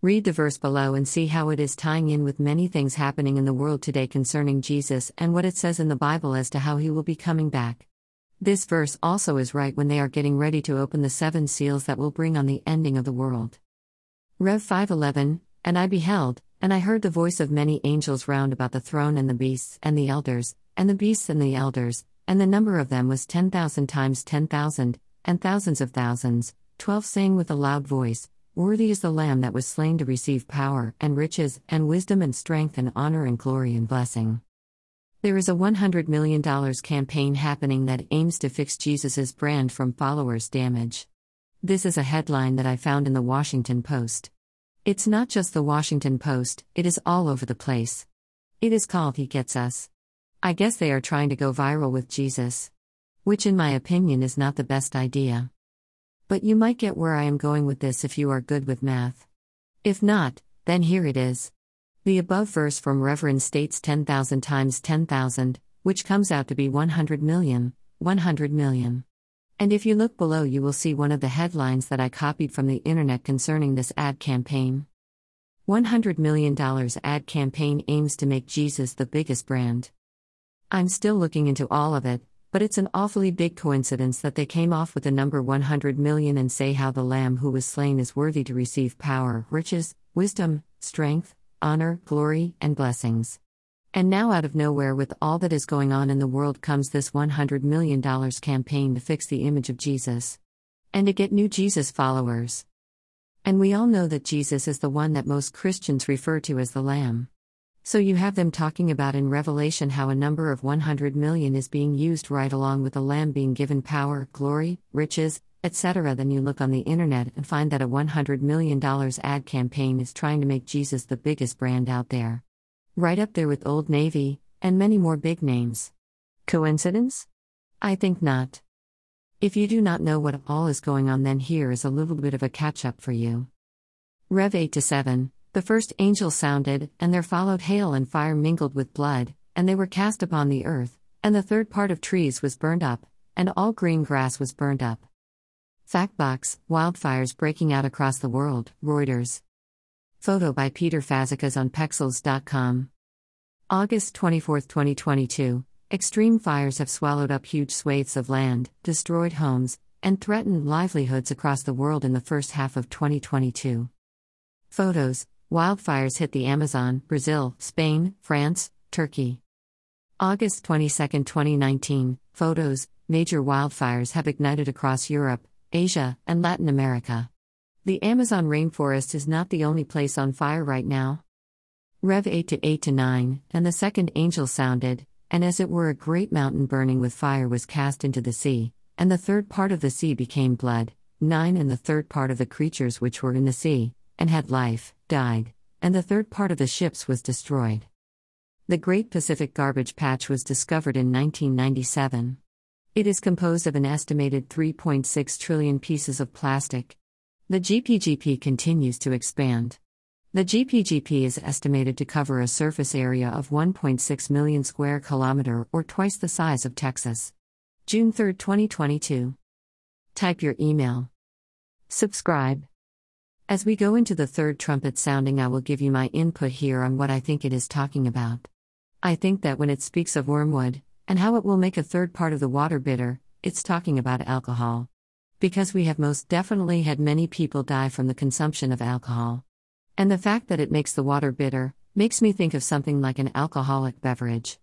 Read the verse below and see how it is tying in with many things happening in the world today concerning Jesus and what it says in the Bible as to how he will be coming back. This verse also is right when they are getting ready to open the seven seals that will bring on the ending of the world. Rev 5:11 And I beheld and I heard the voice of many angels round about the throne and the beasts and the elders and the beasts and the elders and the number of them was 10,000 times 10,000 and thousands of thousands 12 saying with a loud voice Worthy is the Lamb that was slain to receive power, and riches, and wisdom, and strength, and honor, and glory, and blessing. There is a $100 million campaign happening that aims to fix Jesus' brand from followers' damage. This is a headline that I found in the Washington Post. It's not just the Washington Post, it is all over the place. It is called He Gets Us. I guess they are trying to go viral with Jesus. Which, in my opinion, is not the best idea. But you might get where I am going with this if you are good with math. If not, then here it is. The above verse from Reverend states 10,000 times 10,000, which comes out to be 100 million, 100 million. And if you look below, you will see one of the headlines that I copied from the internet concerning this ad campaign. $100 million ad campaign aims to make Jesus the biggest brand. I'm still looking into all of it, but it's an awfully big coincidence that they came off with the number 100 million and say how the Lamb who was slain is worthy to receive power, riches, wisdom, strength, honor, glory, and blessings. And now, out of nowhere, with all that is going on in the world, comes this $100 million campaign to fix the image of Jesus. And to get new Jesus followers. And we all know that Jesus is the one that most Christians refer to as the Lamb. So you have them talking about in Revelation how a number of 100 million is being used right along with the Lamb being given power, glory, riches, etc. Then you look on the internet and find that a $100 million ad campaign is trying to make Jesus the biggest brand out there. Right up there with Old Navy, and many more big names. Coincidence? I think not. If you do not know what all is going on, then here is a little bit of a catch up for you. Rev 8 to 7 the first angel sounded, and there followed hail and fire mingled with blood, and they were cast upon the earth, and the third part of trees was burned up, and all green grass was burned up. Factbox Wildfires breaking out across the world, Reuters. Photo by Peter Fazekas on Pexels.com. August 24, 2022. Extreme fires have swallowed up huge swathes of land, destroyed homes, and threatened livelihoods across the world in the first half of 2022. Photos Wildfires hit the Amazon, Brazil, Spain, France, Turkey. August 22, 2019. Photos Major wildfires have ignited across Europe, Asia, and Latin America. The Amazon rainforest is not the only place on fire right now. Rev 8 to 8 to 9, and the second angel sounded, and as it were a great mountain burning with fire was cast into the sea, and the third part of the sea became blood, 9 and the third part of the creatures which were in the sea, and had life, died, and the third part of the ships was destroyed. The Great Pacific Garbage Patch was discovered in 1997. It is composed of an estimated 3.6 trillion pieces of plastic. The GPGP continues to expand. The GPGP is estimated to cover a surface area of 1.6 million square kilometer or twice the size of Texas. June 3, 2022. Type your email. Subscribe. As we go into the third trumpet sounding, I will give you my input here on what I think it is talking about. I think that when it speaks of wormwood, and how it will make a third part of the water bitter, it's talking about alcohol. Because we have most definitely had many people die from the consumption of alcohol. And the fact that it makes the water bitter makes me think of something like an alcoholic beverage.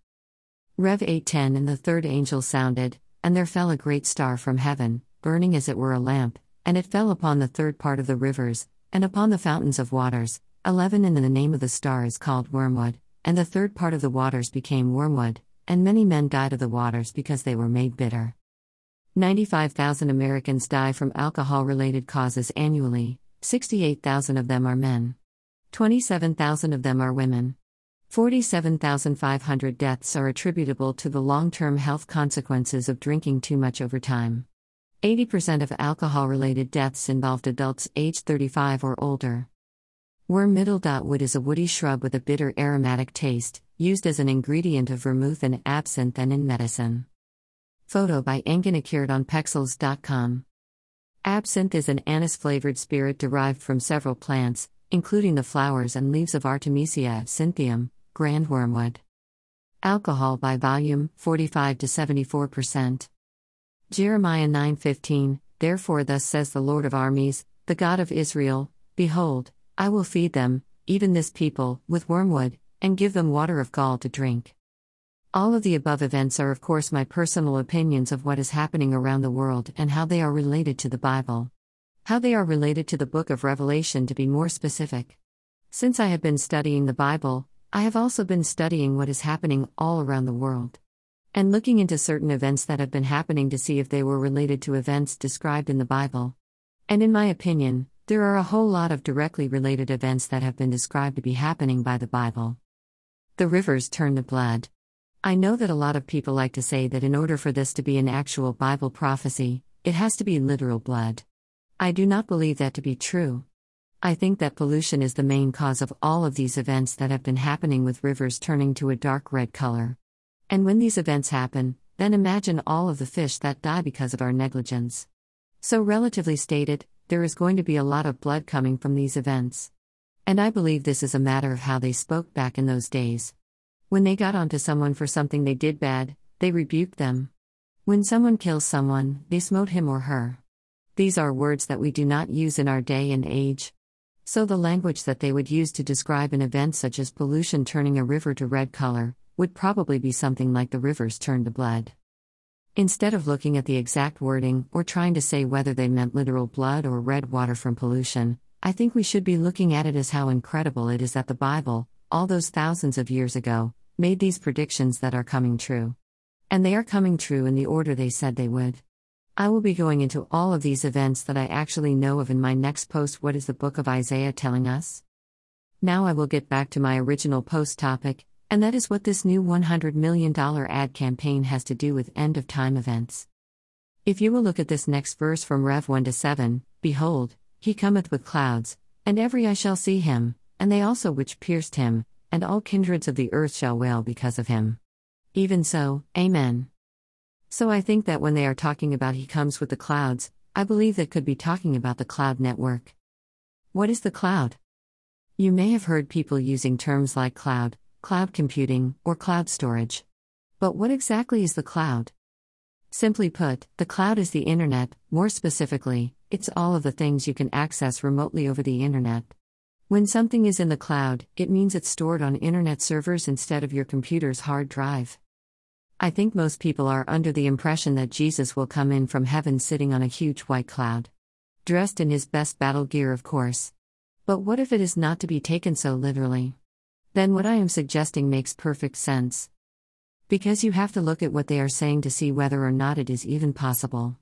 Rev 8:10 and the third angel sounded, and there fell a great star from heaven, burning as it were a lamp, and it fell upon the third part of the rivers, and upon the fountains of waters. 11 And the name of the star is called wormwood, and the third part of the waters became wormwood, and many men died of the waters because they were made bitter. 95,000 Americans die from alcohol related causes annually, 68,000 of them are men. 27,000 of them are women. 47,500 deaths are attributable to the long term health consequences of drinking too much over time. 80% of alcohol related deaths involved adults aged 35 or older. Worm is a woody shrub with a bitter aromatic taste, used as an ingredient of vermouth and absinthe and in medicine. Photo by Akirt on Pexels.com. Absinthe is an anise flavored spirit derived from several plants, including the flowers and leaves of Artemisia absinthium, grand wormwood. Alcohol by volume 45 to 74%. Jeremiah 9:15 Therefore thus says the Lord of armies, the God of Israel, behold, I will feed them, even this people, with wormwood, and give them water of gall to drink. All of the above events are, of course, my personal opinions of what is happening around the world and how they are related to the Bible. How they are related to the book of Revelation, to be more specific. Since I have been studying the Bible, I have also been studying what is happening all around the world. And looking into certain events that have been happening to see if they were related to events described in the Bible. And in my opinion, there are a whole lot of directly related events that have been described to be happening by the Bible. The rivers turn to blood. I know that a lot of people like to say that in order for this to be an actual Bible prophecy, it has to be literal blood. I do not believe that to be true. I think that pollution is the main cause of all of these events that have been happening with rivers turning to a dark red color. And when these events happen, then imagine all of the fish that die because of our negligence. So, relatively stated, there is going to be a lot of blood coming from these events. And I believe this is a matter of how they spoke back in those days. When they got onto someone for something they did bad, they rebuked them. When someone kills someone, they smote him or her. These are words that we do not use in our day and age. So the language that they would use to describe an event such as pollution turning a river to red color would probably be something like the rivers turn to blood. Instead of looking at the exact wording or trying to say whether they meant literal blood or red water from pollution, I think we should be looking at it as how incredible it is that the Bible, all those thousands of years ago, made these predictions that are coming true. And they are coming true in the order they said they would. I will be going into all of these events that I actually know of in my next post. What is the book of Isaiah telling us? Now I will get back to my original post topic, and that is what this new $100 million ad campaign has to do with end of time events. If you will look at this next verse from Rev 1 to 7, behold, he cometh with clouds, and every eye shall see him, and they also which pierced him, and all kindreds of the earth shall wail because of him. Even so, Amen. So I think that when they are talking about he comes with the clouds, I believe that could be talking about the cloud network. What is the cloud? You may have heard people using terms like cloud, cloud computing, or cloud storage. But what exactly is the cloud? Simply put, the cloud is the internet, more specifically, it's all of the things you can access remotely over the internet. When something is in the cloud, it means it's stored on internet servers instead of your computer's hard drive. I think most people are under the impression that Jesus will come in from heaven sitting on a huge white cloud. Dressed in his best battle gear, of course. But what if it is not to be taken so literally? Then what I am suggesting makes perfect sense. Because you have to look at what they are saying to see whether or not it is even possible.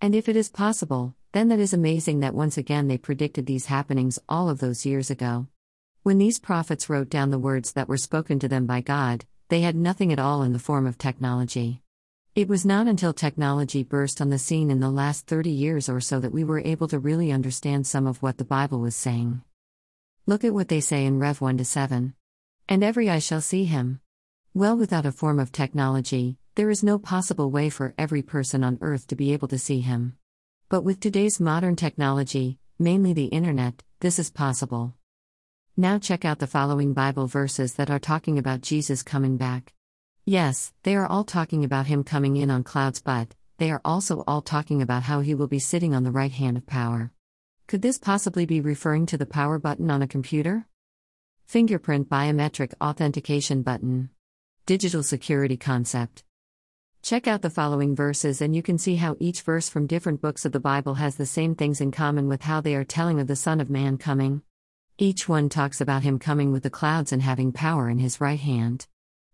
And if it is possible, then that is amazing that once again they predicted these happenings all of those years ago. When these prophets wrote down the words that were spoken to them by God, they had nothing at all in the form of technology. It was not until technology burst on the scene in the last 30 years or so that we were able to really understand some of what the Bible was saying. Look at what they say in Rev 1 to 7. And every eye shall see him. Well, without a form of technology, there is no possible way for every person on earth to be able to see him. But with today's modern technology, mainly the internet, this is possible. Now check out the following Bible verses that are talking about Jesus coming back. Yes, they are all talking about him coming in on clouds, but they are also all talking about how he will be sitting on the right hand of power. Could this possibly be referring to the power button on a computer? Fingerprint biometric authentication button. Digital security concept. Check out the following verses and you can see how each verse from different books of the Bible has the same things in common with how they are telling of the Son of Man coming. Each one talks about him coming with the clouds and having power in his right hand.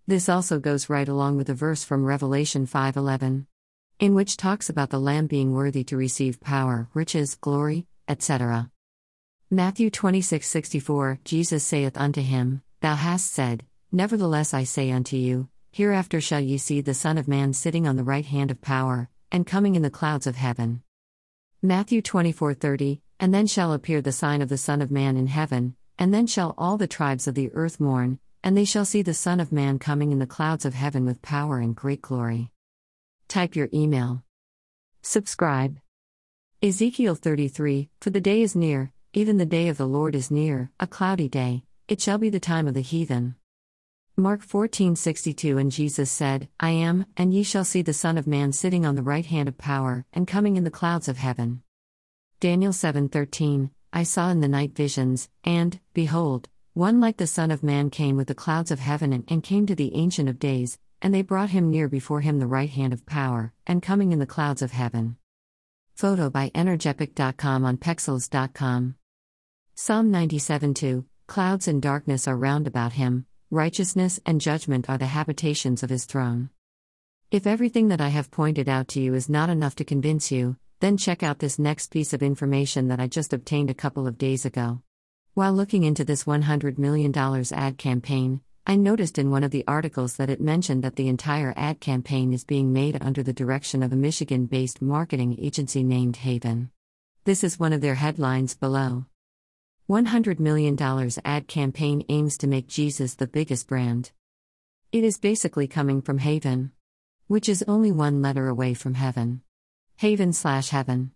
This also goes right along with a verse from Revelation 5:11, in which talks about the lamb being worthy to receive power, riches, glory, etc. Matthew 26:64 Jesus saith unto him, Thou hast said, Nevertheless I say unto you, Hereafter shall ye see the Son of Man sitting on the right hand of power, and coming in the clouds of heaven. Matthew 24:30 And then shall appear the sign of the Son of Man in heaven, and then shall all the tribes of the earth mourn, and they shall see the Son of Man coming in the clouds of heaven with power and great glory. Type your email. Subscribe. Ezekiel 33 For the day is near, Even the day of the Lord is near, a cloudy day, it shall be the time of the heathen. Mark 14:62 And Jesus said, I am, and ye shall see the Son of Man sitting on the right hand of power, and coming in the clouds of heaven. Daniel 7:13 I saw in the night visions, and, behold, one like the Son of Man came with the clouds of heaven and, and came to the Ancient of Days, and they brought him near before him the right hand of power, and coming in the clouds of heaven. Photo by Energepic.com on Pexels.com. Psalm 97 2 Clouds and darkness are round about him, righteousness and judgment are the habitations of his throne. If everything that I have pointed out to you is not enough to convince you, then check out this next piece of information that I just obtained a couple of days ago. While looking into this $100 million ad campaign, I noticed in one of the articles that it mentioned that the entire ad campaign is being made under the direction of a Michigan based marketing agency named Haven. This is one of their headlines below. $100 million ad campaign aims to make Jesus the biggest brand. It is basically coming from Haven, which is only one letter away from heaven. Haven slash heaven.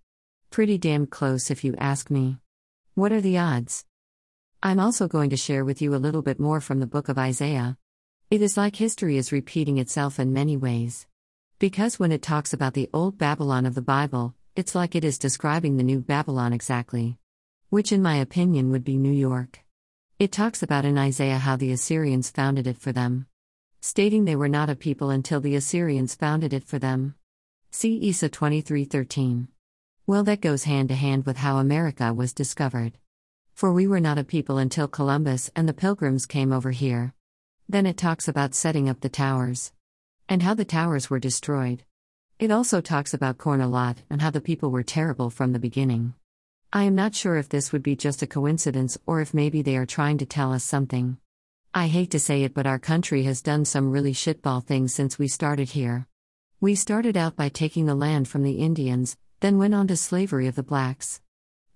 Pretty damn close if you ask me. What are the odds? I'm also going to share with you a little bit more from the book of Isaiah. It is like history is repeating itself in many ways. Because when it talks about the old Babylon of the Bible, it's like it is describing the new Babylon exactly which in my opinion would be New York. It talks about in Isaiah how the Assyrians founded it for them, stating they were not a people until the Assyrians founded it for them. See Isa 23:13. Well, that goes hand to hand with how America was discovered. For we were not a people until Columbus and the Pilgrims came over here. Then it talks about setting up the towers and how the towers were destroyed. It also talks about corn a lot and how the people were terrible from the beginning. I am not sure if this would be just a coincidence or if maybe they are trying to tell us something. I hate to say it, but our country has done some really shitball things since we started here. We started out by taking the land from the Indians, then went on to slavery of the blacks.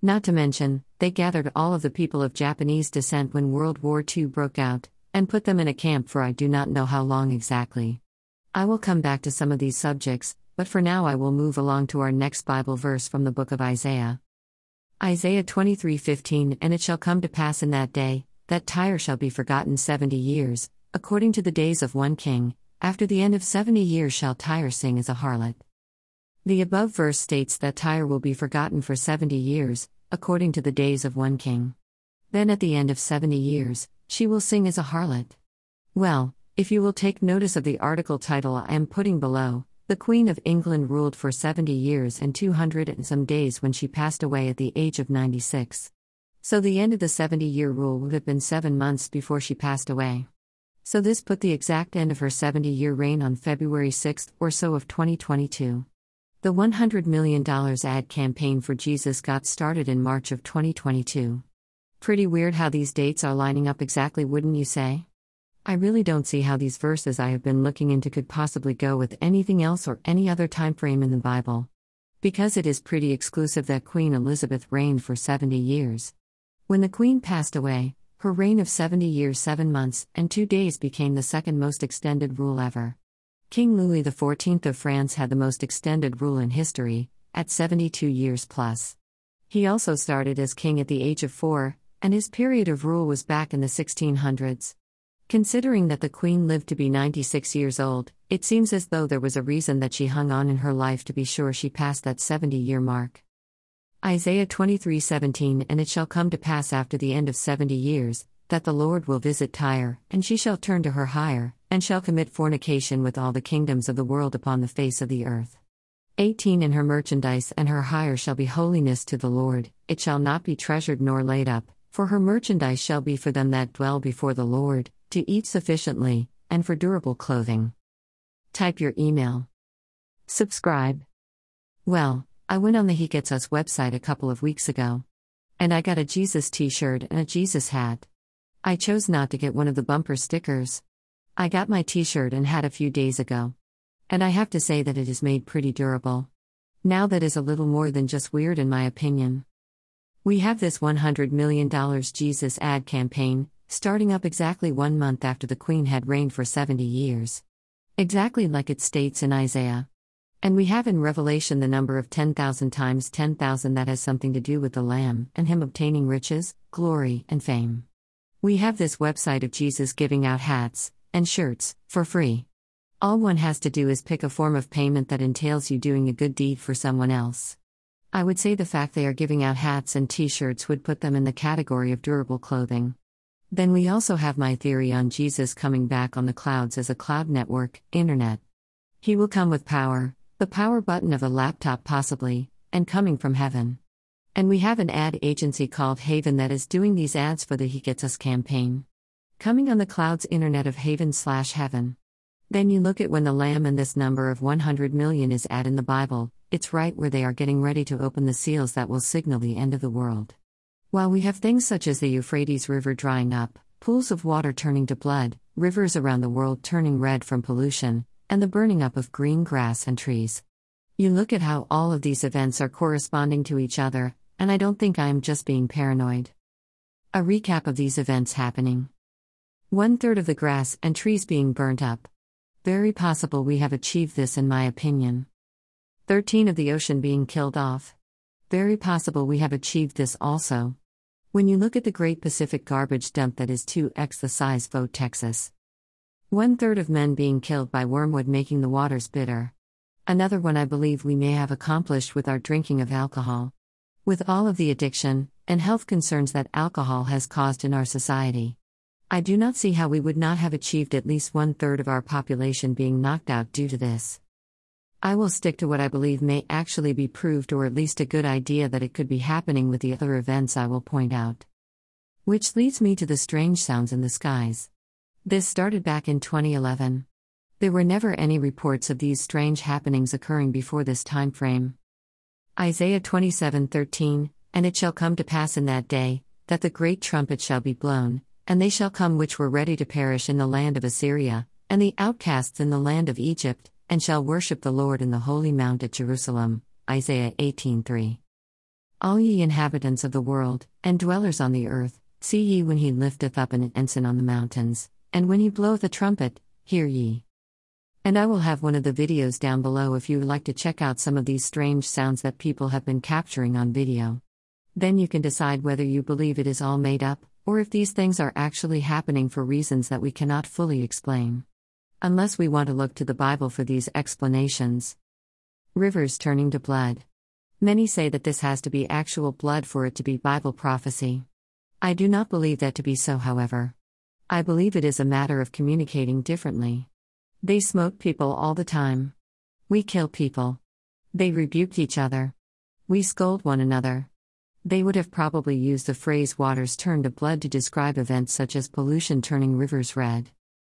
Not to mention, they gathered all of the people of Japanese descent when World War II broke out, and put them in a camp for I do not know how long exactly. I will come back to some of these subjects, but for now I will move along to our next Bible verse from the book of Isaiah. Isaiah 23:15 And it shall come to pass in that day that Tyre shall be forgotten 70 years according to the days of one king. After the end of 70 years shall Tyre sing as a harlot. The above verse states that Tyre will be forgotten for 70 years according to the days of one king. Then at the end of 70 years she will sing as a harlot. Well if you will take notice of the article title I am putting below the Queen of England ruled for 70 years and 200 and some days when she passed away at the age of 96. So the end of the 70 year rule would have been seven months before she passed away. So this put the exact end of her 70 year reign on February 6 or so of 2022. The $100 million ad campaign for Jesus got started in March of 2022. Pretty weird how these dates are lining up exactly, wouldn't you say? I really don't see how these verses I have been looking into could possibly go with anything else or any other time frame in the Bible. Because it is pretty exclusive that Queen Elizabeth reigned for 70 years. When the Queen passed away, her reign of 70 years, 7 months, and 2 days became the second most extended rule ever. King Louis XIV of France had the most extended rule in history, at 72 years plus. He also started as king at the age of 4, and his period of rule was back in the 1600s. Considering that the Queen lived to be 96 years old, it seems as though there was a reason that she hung on in her life to be sure she passed that 70 year mark. Isaiah 23:17 And it shall come to pass after the end of 70 years that the Lord will visit Tyre, and she shall turn to her hire, and shall commit fornication with all the kingdoms of the world upon the face of the earth. 18 And her merchandise and her hire shall be holiness to the Lord, it shall not be treasured nor laid up, for her merchandise shall be for them that dwell before the Lord, to eat sufficiently, and for durable clothing. Type your email. Subscribe. Well, I went on the He Gets Us website a couple of weeks ago. And I got a Jesus t shirt and a Jesus hat. I chose not to get one of the bumper stickers. I got my t shirt and hat a few days ago. And I have to say that it is made pretty durable. Now that is a little more than just weird in my opinion. We have this $100 million Jesus ad campaign, starting up exactly one month after the Queen had reigned for 70 years. Exactly like it states in Isaiah. And we have in Revelation the number of 10,000 times 10,000 that has something to do with the Lamb and Him obtaining riches, glory, and fame. We have this website of Jesus giving out hats and shirts for free. All one has to do is pick a form of payment that entails you doing a good deed for someone else. I would say the fact they are giving out hats and t shirts would put them in the category of durable clothing. Then we also have my theory on Jesus coming back on the clouds as a cloud network, internet. He will come with power, the power button of a laptop possibly, and coming from heaven. And we have an ad agency called Haven that is doing these ads for the He Gets Us campaign. Coming on the cloud's internet of Haven slash heaven. Then you look at when the Lamb and this number of 100 million is at in the Bible, it's right where they are getting ready to open the seals that will signal the end of the world. While we have things such as the Euphrates River drying up, pools of water turning to blood, rivers around the world turning red from pollution, and the burning up of green grass and trees. You look at how all of these events are corresponding to each other, and I don't think I am just being paranoid. A recap of these events happening one third of the grass and trees being burnt up. Very possible we have achieved this, in my opinion. 13 of the ocean being killed off. Very possible we have achieved this also. When you look at the Great Pacific Garbage Dump that is 2x the size vote Texas. One third of men being killed by wormwood making the waters bitter. Another one I believe we may have accomplished with our drinking of alcohol. With all of the addiction and health concerns that alcohol has caused in our society. I do not see how we would not have achieved at least one third of our population being knocked out due to this. I will stick to what I believe may actually be proved or at least a good idea that it could be happening with the other events I will point out. Which leads me to the strange sounds in the skies. This started back in 2011. There were never any reports of these strange happenings occurring before this time frame. Isaiah 27:13 And it shall come to pass in that day that the great trumpet shall be blown and they shall come which were ready to perish in the land of Assyria and the outcasts in the land of Egypt and shall worship the Lord in the holy mount at Jerusalem. Isaiah 18:3. All ye inhabitants of the world and dwellers on the earth see ye when he lifteth up an ensign on the mountains and when he bloweth a trumpet, hear ye. And I will have one of the videos down below if you would like to check out some of these strange sounds that people have been capturing on video. Then you can decide whether you believe it is all made up, or if these things are actually happening for reasons that we cannot fully explain. Unless we want to look to the Bible for these explanations. Rivers turning to blood. Many say that this has to be actual blood for it to be Bible prophecy. I do not believe that to be so, however. I believe it is a matter of communicating differently. They smoke people all the time. We kill people. They rebuked each other. We scold one another. They would have probably used the phrase waters turn to blood to describe events such as pollution turning rivers red.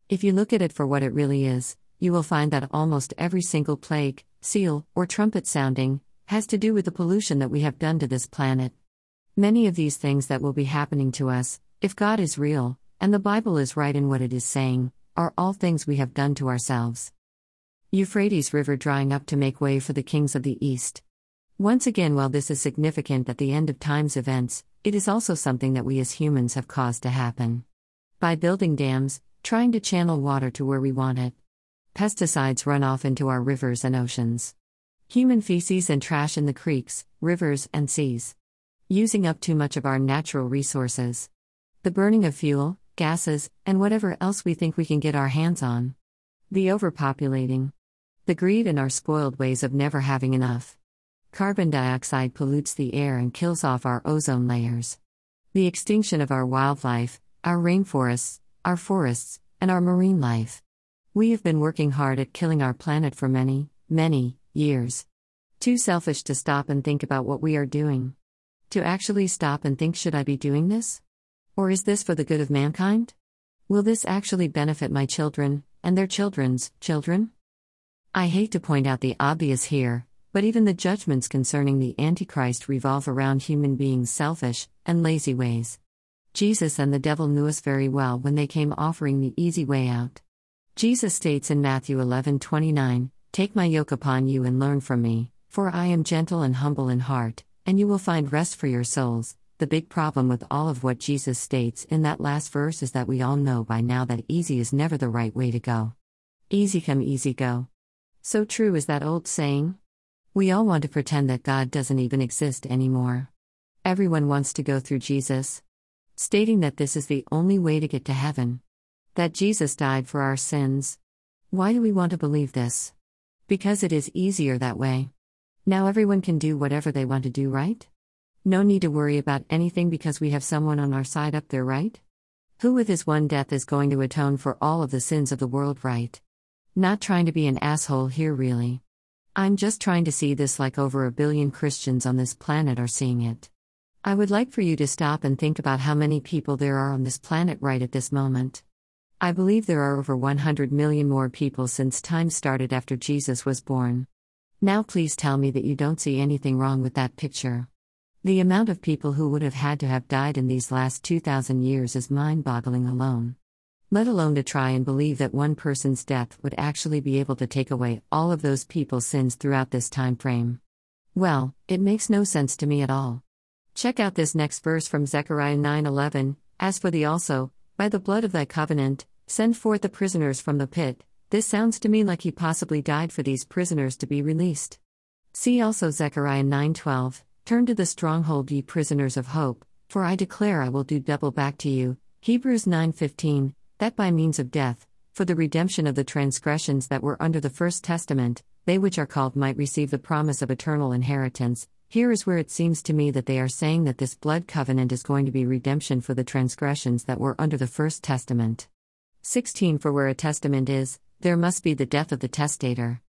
If you look at it for what it really is, you will find that almost every single plague, seal, or trumpet sounding has to do with the pollution that we have done to this planet. Many of these things that will be happening to us, if God is real, and the Bible is right in what it is saying, are all things we have done to ourselves. Euphrates River drying up to make way for the kings of the East. Once again, while this is significant at the end of times events, it is also something that we as humans have caused to happen. By building dams, trying to channel water to where we want it. Pesticides run off into our rivers and oceans. Human feces and trash in the creeks, rivers, and seas. Using up too much of our natural resources. The burning of fuel, gases, and whatever else we think we can get our hands on. The overpopulating. The greed and our spoiled ways of never having enough. Carbon dioxide pollutes the air and kills off our ozone layers. The extinction of our wildlife, our rainforests, our forests, and our marine life. We have been working hard at killing our planet for many, many years. Too selfish to stop and think about what we are doing. To actually stop and think, should I be doing this? Or is this for the good of mankind? Will this actually benefit my children, and their children's children? I hate to point out the obvious here, but even the judgments concerning the Antichrist revolve around human beings' selfish and lazy ways. Jesus and the devil knew us very well when they came offering the easy way out. Jesus states in Matthew 11:29, "Take my yoke upon you and learn from me, for I am gentle and humble in heart, and you will find rest for your souls." The big problem with all of what Jesus states in that last verse is that we all know by now that easy is never the right way to go. Easy come, easy go. So true is that old saying. We all want to pretend that God doesn't even exist anymore. Everyone wants to go through Jesus, stating that this is the only way to get to heaven, that Jesus died for our sins. Why do we want to believe this? Because it is easier that way. Now everyone can do whatever they want to do, right? No need to worry about anything because we have someone on our side up there, right? Who with his one death is going to atone for all of the sins of the world, right? Not trying to be an asshole here, really. I'm just trying to see this like over a billion Christians on this planet are seeing it. I would like for you to stop and think about how many people there are on this planet right at this moment. I believe there are over 100 million more people since time started after Jesus was born. Now, please tell me that you don't see anything wrong with that picture. The amount of people who would have had to have died in these last 2,000 years is mind boggling alone. Let alone to try and believe that one person's death would actually be able to take away all of those people's sins throughout this time frame. Well, it makes no sense to me at all. Check out this next verse from Zechariah 9:11. As for thee also, by the blood of thy covenant, send forth the prisoners from the pit. This sounds to me like he possibly died for these prisoners to be released. See also Zechariah 9:12. Turn to the stronghold ye prisoners of hope, for I declare I will do double back to you. Hebrews 9:15. That by means of death, for the redemption of the transgressions that were under the first testament, they which are called might receive the promise of eternal inheritance. Here is where it seems to me that they are saying that this blood covenant is going to be redemption for the transgressions that were under the First Testament. 16 For where a testament is, there must be the death of the testator.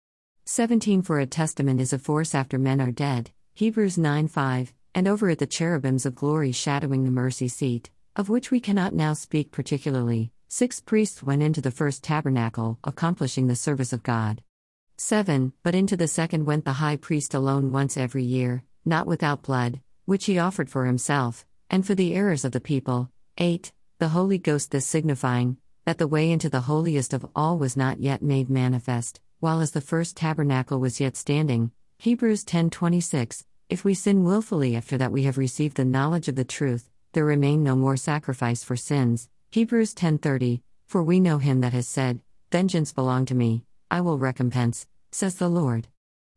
17 For a testament is a force after men are dead, Hebrews 9 5, and over it the cherubims of glory shadowing the mercy seat, of which we cannot now speak particularly. Six priests went into the first tabernacle, accomplishing the service of God. 7 But into the second went the high priest alone once every year, not without blood, which he offered for himself, and for the errors of the people. 8. The Holy Ghost, this signifying, that the way into the holiest of all was not yet made manifest, while as the first tabernacle was yet standing. Hebrews 10:26. If we sin wilfully after that we have received the knowledge of the truth, there remain no more sacrifice for sins. Hebrews 10:30. For we know him that has said, Vengeance belong to me, I will recompense, says the Lord.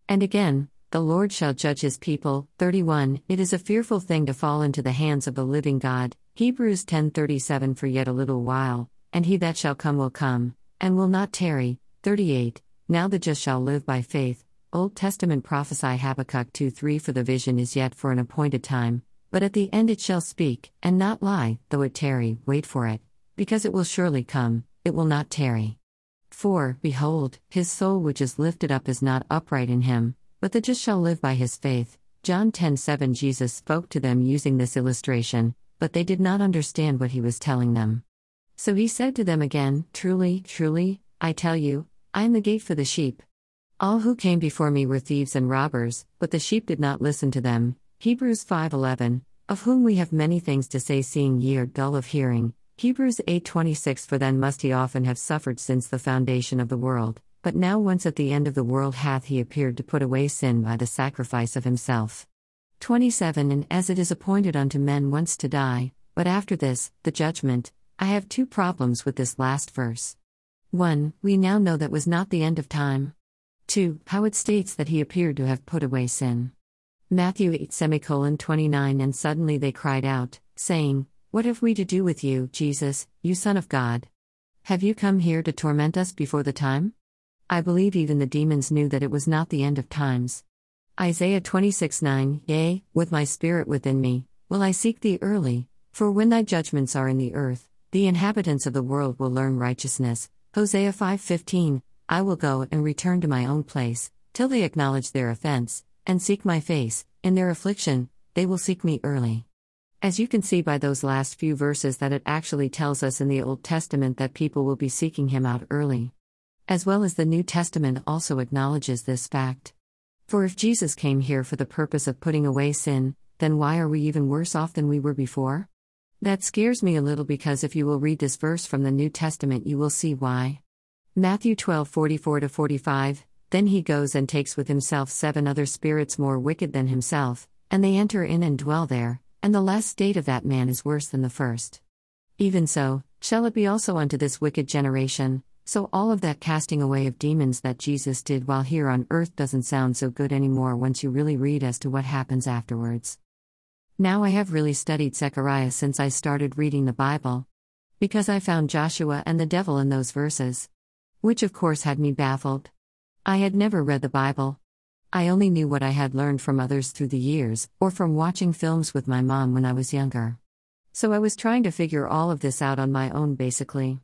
And again, the Lord shall judge his people. 31 It is a fearful thing to fall into the hands of the living God. Hebrews 10:37 For yet a little while, and he that shall come will come, and will not tarry. 38 Now the just shall live by faith. Old Testament prophesy Habakkuk 2 3 For the vision is yet for an appointed time, but at the end it shall speak, and not lie, though it tarry, wait for it, because it will surely come, it will not tarry. 4 Behold, his soul which is lifted up is not upright in him but the just shall live by his faith. John 10:7 Jesus spoke to them using this illustration, but they did not understand what he was telling them. So he said to them again, Truly, truly, I tell you, I am the gate for the sheep. All who came before me were thieves and robbers, but the sheep did not listen to them. Hebrews 5:11, of whom we have many things to say seeing ye are dull of hearing. Hebrews 8:26 For then must he often have suffered since the foundation of the world. But now, once at the end of the world, hath he appeared to put away sin by the sacrifice of himself. 27 And as it is appointed unto men once to die, but after this, the judgment, I have two problems with this last verse. 1. We now know that was not the end of time. 2. How it states that he appeared to have put away sin. Matthew 8 semicolon 29 And suddenly they cried out, saying, What have we to do with you, Jesus, you Son of God? Have you come here to torment us before the time? I believe even the demons knew that it was not the end of times. Isaiah 26 9 Yea, with my spirit within me, will I seek thee early, for when thy judgments are in the earth, the inhabitants of the world will learn righteousness. Hosea 5:15 I will go and return to my own place, till they acknowledge their offense, and seek my face, in their affliction, they will seek me early. As you can see by those last few verses, that it actually tells us in the Old Testament that people will be seeking him out early as well as the New Testament also acknowledges this fact. For if Jesus came here for the purpose of putting away sin, then why are we even worse off than we were before? That scares me a little because if you will read this verse from the New Testament, you will see why. Matthew 12 44 45 Then he goes and takes with himself seven other spirits more wicked than himself, and they enter in and dwell there, and the last state of that man is worse than the first. Even so, shall it be also unto this wicked generation. So, all of that casting away of demons that Jesus did while here on earth doesn't sound so good anymore once you really read as to what happens afterwards. Now, I have really studied Zechariah since I started reading the Bible. Because I found Joshua and the devil in those verses. Which, of course, had me baffled. I had never read the Bible. I only knew what I had learned from others through the years, or from watching films with my mom when I was younger. So I was trying to figure all of this out on my own basically.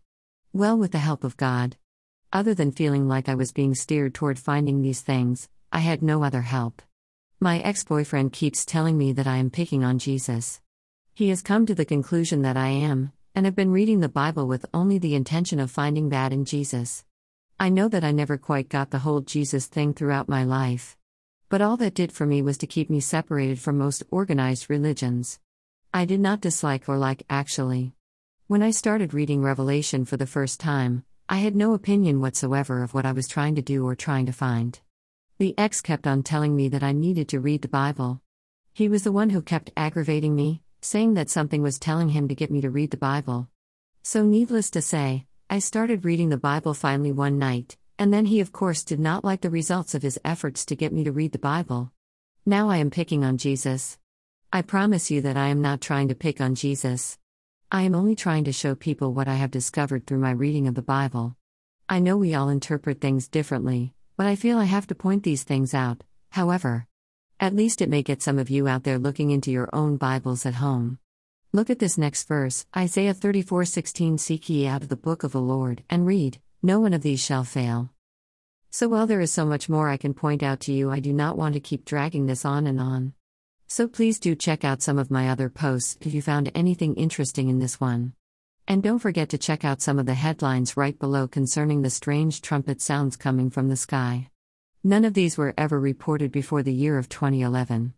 Well, with the help of God. Other than feeling like I was being steered toward finding these things, I had no other help. My ex boyfriend keeps telling me that I am picking on Jesus. He has come to the conclusion that I am, and have been reading the Bible with only the intention of finding bad in Jesus. I know that I never quite got the whole Jesus thing throughout my life. But all that did for me was to keep me separated from most organized religions. I did not dislike or like actually. When I started reading Revelation for the first time, I had no opinion whatsoever of what I was trying to do or trying to find. The ex kept on telling me that I needed to read the Bible. He was the one who kept aggravating me, saying that something was telling him to get me to read the Bible. So, needless to say, I started reading the Bible finally one night, and then he, of course, did not like the results of his efforts to get me to read the Bible. Now I am picking on Jesus. I promise you that I am not trying to pick on Jesus. I am only trying to show people what I have discovered through my reading of the Bible. I know we all interpret things differently, but I feel I have to point these things out, however. At least it may get some of you out there looking into your own Bibles at home. Look at this next verse, Isaiah 34:16 Seek ye out of the book of the Lord, and read, no one of these shall fail. So while there is so much more I can point out to you, I do not want to keep dragging this on and on. So please do check out some of my other posts if you found anything interesting in this one. And don't forget to check out some of the headlines right below concerning the strange trumpet sounds coming from the sky. None of these were ever reported before the year of 2011.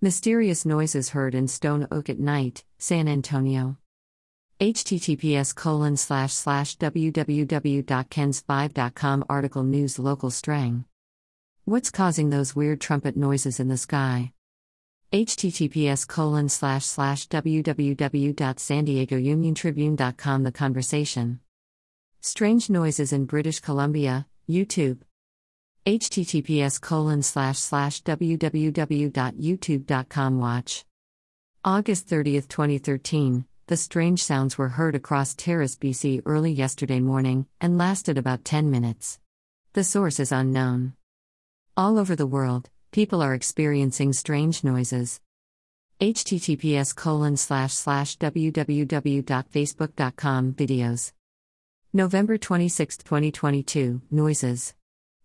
Mysterious noises heard in Stone Oak at night, San Antonio. https colon slash slash www.kens5.com article news local strang. What's causing those weird trumpet noises in the sky? Https colon slash slash www.san The conversation. Strange noises in British Columbia, YouTube. https colon slash slash www.youtube.com watch. August 30, 2013, the strange sounds were heard across Terrace, BC early yesterday morning and lasted about 10 minutes. The source is unknown. All over the world, people are experiencing strange noises. https colon slash slash www.facebook.com videos. November 26, 2022 Noises.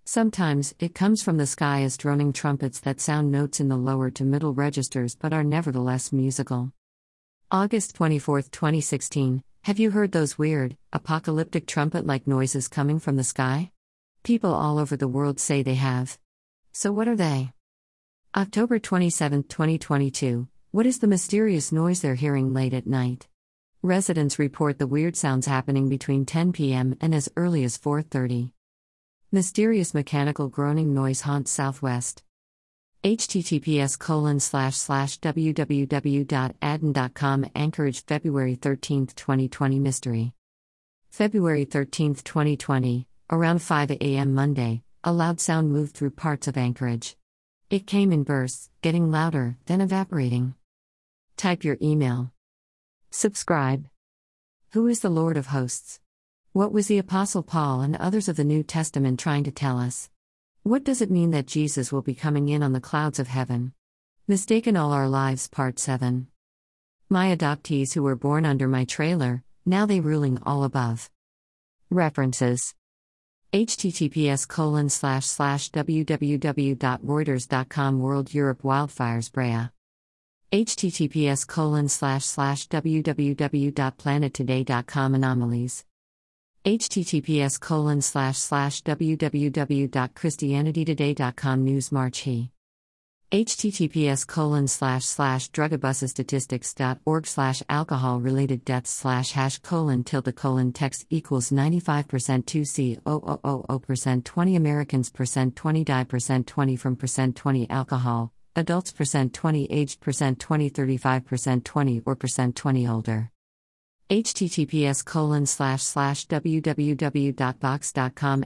Sometimes, it comes from the sky as droning trumpets that sound notes in the lower to middle registers but are nevertheless musical. August 24, 2016 Have you heard those weird, apocalyptic trumpet like noises coming from the sky? People all over the world say they have. So, what are they? October 27, 2022. What is the mysterious noise they're hearing late at night? Residents report the weird sounds happening between 10 p.m. and as early as 4:30. Mysterious mechanical groaning noise haunts Southwest. https colon slash slash www.adden.com Anchorage February 13, 2020 Mystery. February 13, 2020, around 5 a.m. Monday, a loud sound moved through parts of Anchorage. It came in bursts, getting louder, then evaporating. Type your email. Subscribe. Who is the Lord of hosts? What was the Apostle Paul and others of the New Testament trying to tell us? What does it mean that Jesus will be coming in on the clouds of heaven? Mistaken All Our Lives, Part 7. My adoptees who were born under my trailer, now they ruling all above. References https colon slash slash www.reuters.com World Europe Wildfires Brea. https colon slash slash www.planettoday.com Anomalies. https colon slash slash www.christianitytoday.com News March He https colon slash slash drugabusestatistics.org slash alcohol related deaths slash hash colon tilde colon text equals 95% 2c 0000 percent 20 Americans percent 20 die percent 20 from percent 20 alcohol adults percent 20 aged percent 20 35 percent 20 or percent 20 older https colon slash slash www.vox.com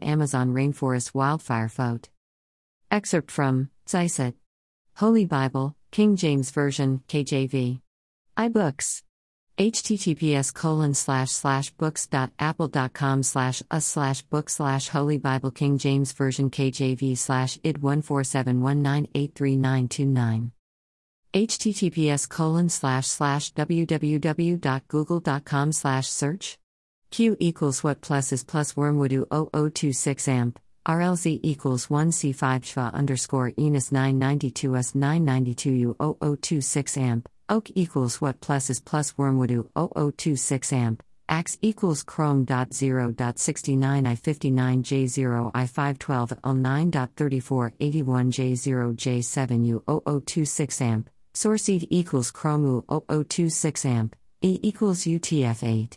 Amazon Rainforest Wildfire Photo. Excerpt from Zysit. Holy Bible, King James Version, KJV. iBooks. https colon slash slash books.apple.com slash us slash book slash Holy Bible King James Version KJV slash id 14719833929 https colon slash slash www.google.com slash search q equals what plus is plus wormwood 0026 amp rlz equals 1 c5 shva underscore enos 992 us 992 u 0026 amp. Oak equals what plus is plus wormwood 0026 amp. Ax equals chrome dot zero dot sixty nine i fifty nine j zero i five twelve l nine dot thirty four eighty one j zero j seven u 0026 amp. Source equals Chromu 0026 amp, E equals UTF 8.